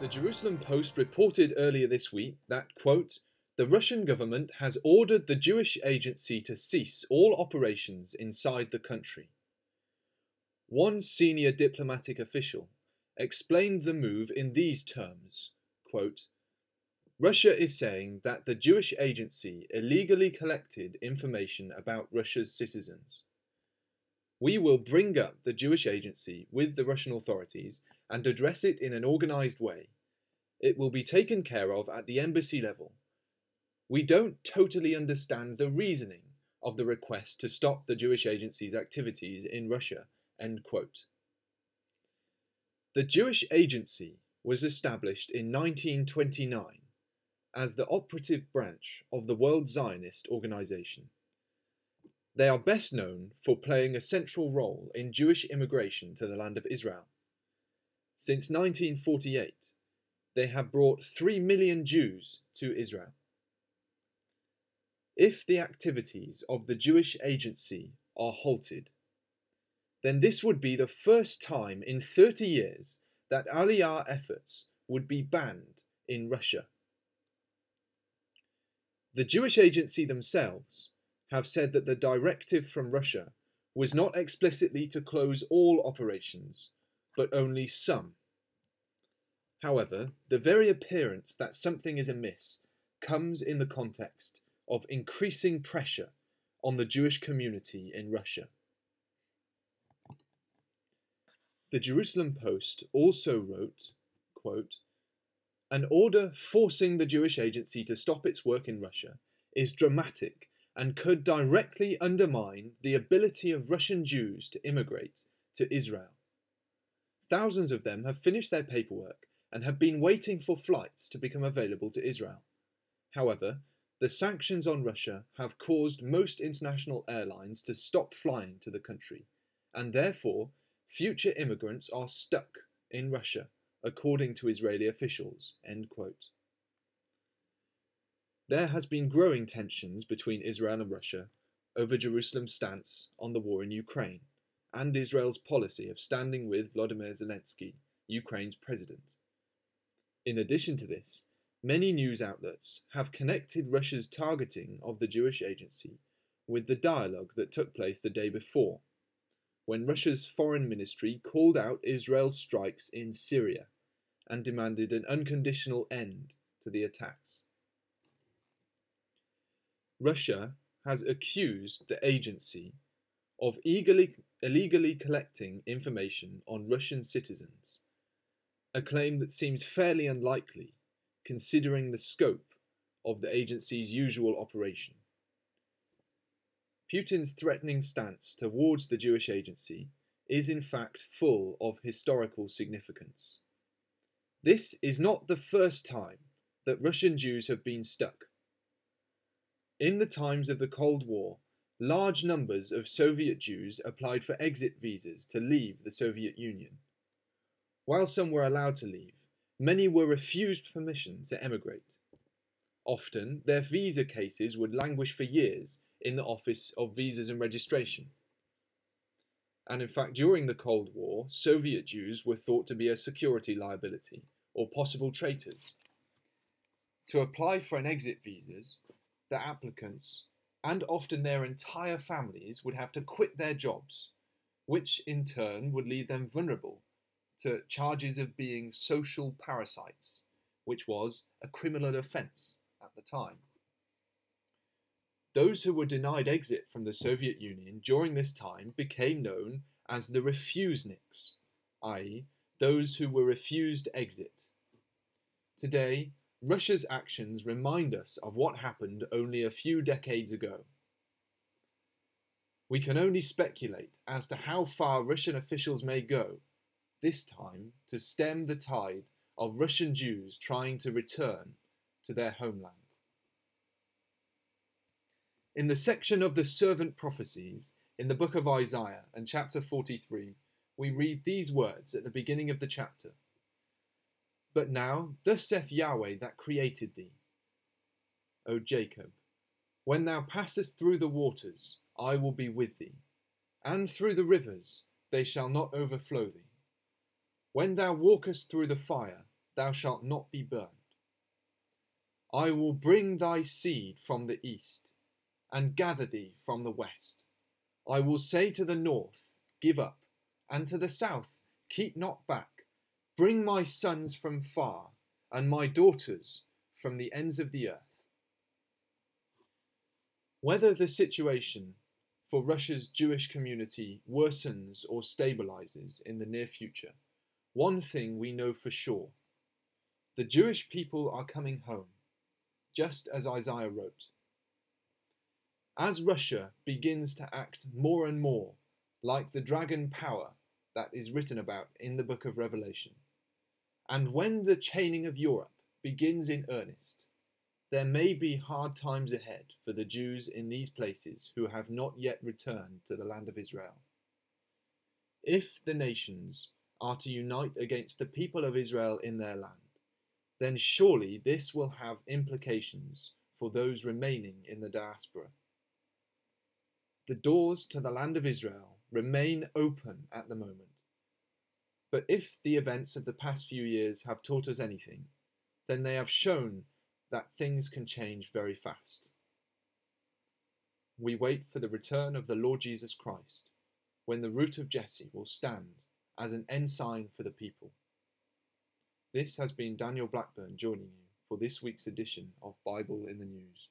The Jerusalem Post reported earlier this week that, quote, the Russian government has ordered the Jewish agency to cease all operations inside the country. One senior diplomatic official explained the move in these terms quote, Russia is saying that the Jewish agency illegally collected information about Russia's citizens. We will bring up the Jewish agency with the Russian authorities and address it in an organized way. It will be taken care of at the embassy level. We don't totally understand the reasoning of the request to stop the Jewish agency's activities in Russia. The Jewish agency was established in 1929 as the operative branch of the World Zionist Organization. They are best known for playing a central role in Jewish immigration to the land of Israel. Since 1948, they have brought 3 million Jews to Israel. If the activities of the Jewish agency are halted, then this would be the first time in 30 years that Aliyah efforts would be banned in Russia. The Jewish agency themselves have said that the directive from Russia was not explicitly to close all operations, but only some. However, the very appearance that something is amiss comes in the context of increasing pressure on the Jewish community in Russia. The Jerusalem Post also wrote, quote, An order forcing the Jewish agency to stop its work in Russia is dramatic and could directly undermine the ability of Russian Jews to immigrate to Israel. Thousands of them have finished their paperwork and have been waiting for flights to become available to Israel. However, the sanctions on Russia have caused most international airlines to stop flying to the country, and therefore future immigrants are stuck in Russia, according to Israeli officials. There has been growing tensions between Israel and Russia over Jerusalem's stance on the war in Ukraine and Israel's policy of standing with Vladimir Zelensky, Ukraine's president. In addition to this, many news outlets have connected Russia's targeting of the Jewish agency with the dialogue that took place the day before, when Russia's foreign ministry called out Israel's strikes in Syria and demanded an unconditional end to the attacks. Russia has accused the agency of illegally, illegally collecting information on Russian citizens a claim that seems fairly unlikely considering the scope of the agency's usual operation. Putin's threatening stance towards the Jewish agency is in fact full of historical significance. This is not the first time that Russian Jews have been stuck. In the times of the Cold War, large numbers of Soviet Jews applied for exit visas to leave the Soviet Union. While some were allowed to leave, many were refused permission to emigrate. Often, their visa cases would languish for years in the Office of Visas and Registration. And in fact, during the Cold War, Soviet Jews were thought to be a security liability or possible traitors. To apply for an exit visas, the applicants and often their entire families would have to quit their jobs, which in turn would leave them vulnerable to charges of being social parasites, which was a criminal offence at the time. Those who were denied exit from the Soviet Union during this time became known as the refuseniks, i.e., those who were refused exit. Today, Russia's actions remind us of what happened only a few decades ago. We can only speculate as to how far Russian officials may go this time to stem the tide of Russian Jews trying to return to their homeland. In the section of the servant prophecies in the book of Isaiah and chapter 43, we read these words at the beginning of the chapter. But now, thus saith Yahweh that created thee, O Jacob, when thou passest through the waters, I will be with thee, and through the rivers, they shall not overflow thee. When thou walkest through the fire, thou shalt not be burned. I will bring thy seed from the east, and gather thee from the west. I will say to the north, Give up, and to the south, Keep not back. Bring my sons from far, and my daughters from the ends of the earth. Whether the situation for Russia's Jewish community worsens or stabilizes in the near future, one thing we know for sure the Jewish people are coming home, just as Isaiah wrote. As Russia begins to act more and more like the dragon power that is written about in the book of Revelation, and when the chaining of Europe begins in earnest, there may be hard times ahead for the Jews in these places who have not yet returned to the land of Israel. If the nations are to unite against the people of Israel in their land, then surely this will have implications for those remaining in the diaspora. The doors to the land of Israel remain open at the moment. But if the events of the past few years have taught us anything, then they have shown that things can change very fast. We wait for the return of the Lord Jesus Christ, when the root of Jesse will stand as an ensign for the people. This has been Daniel Blackburn joining you for this week's edition of Bible in the News.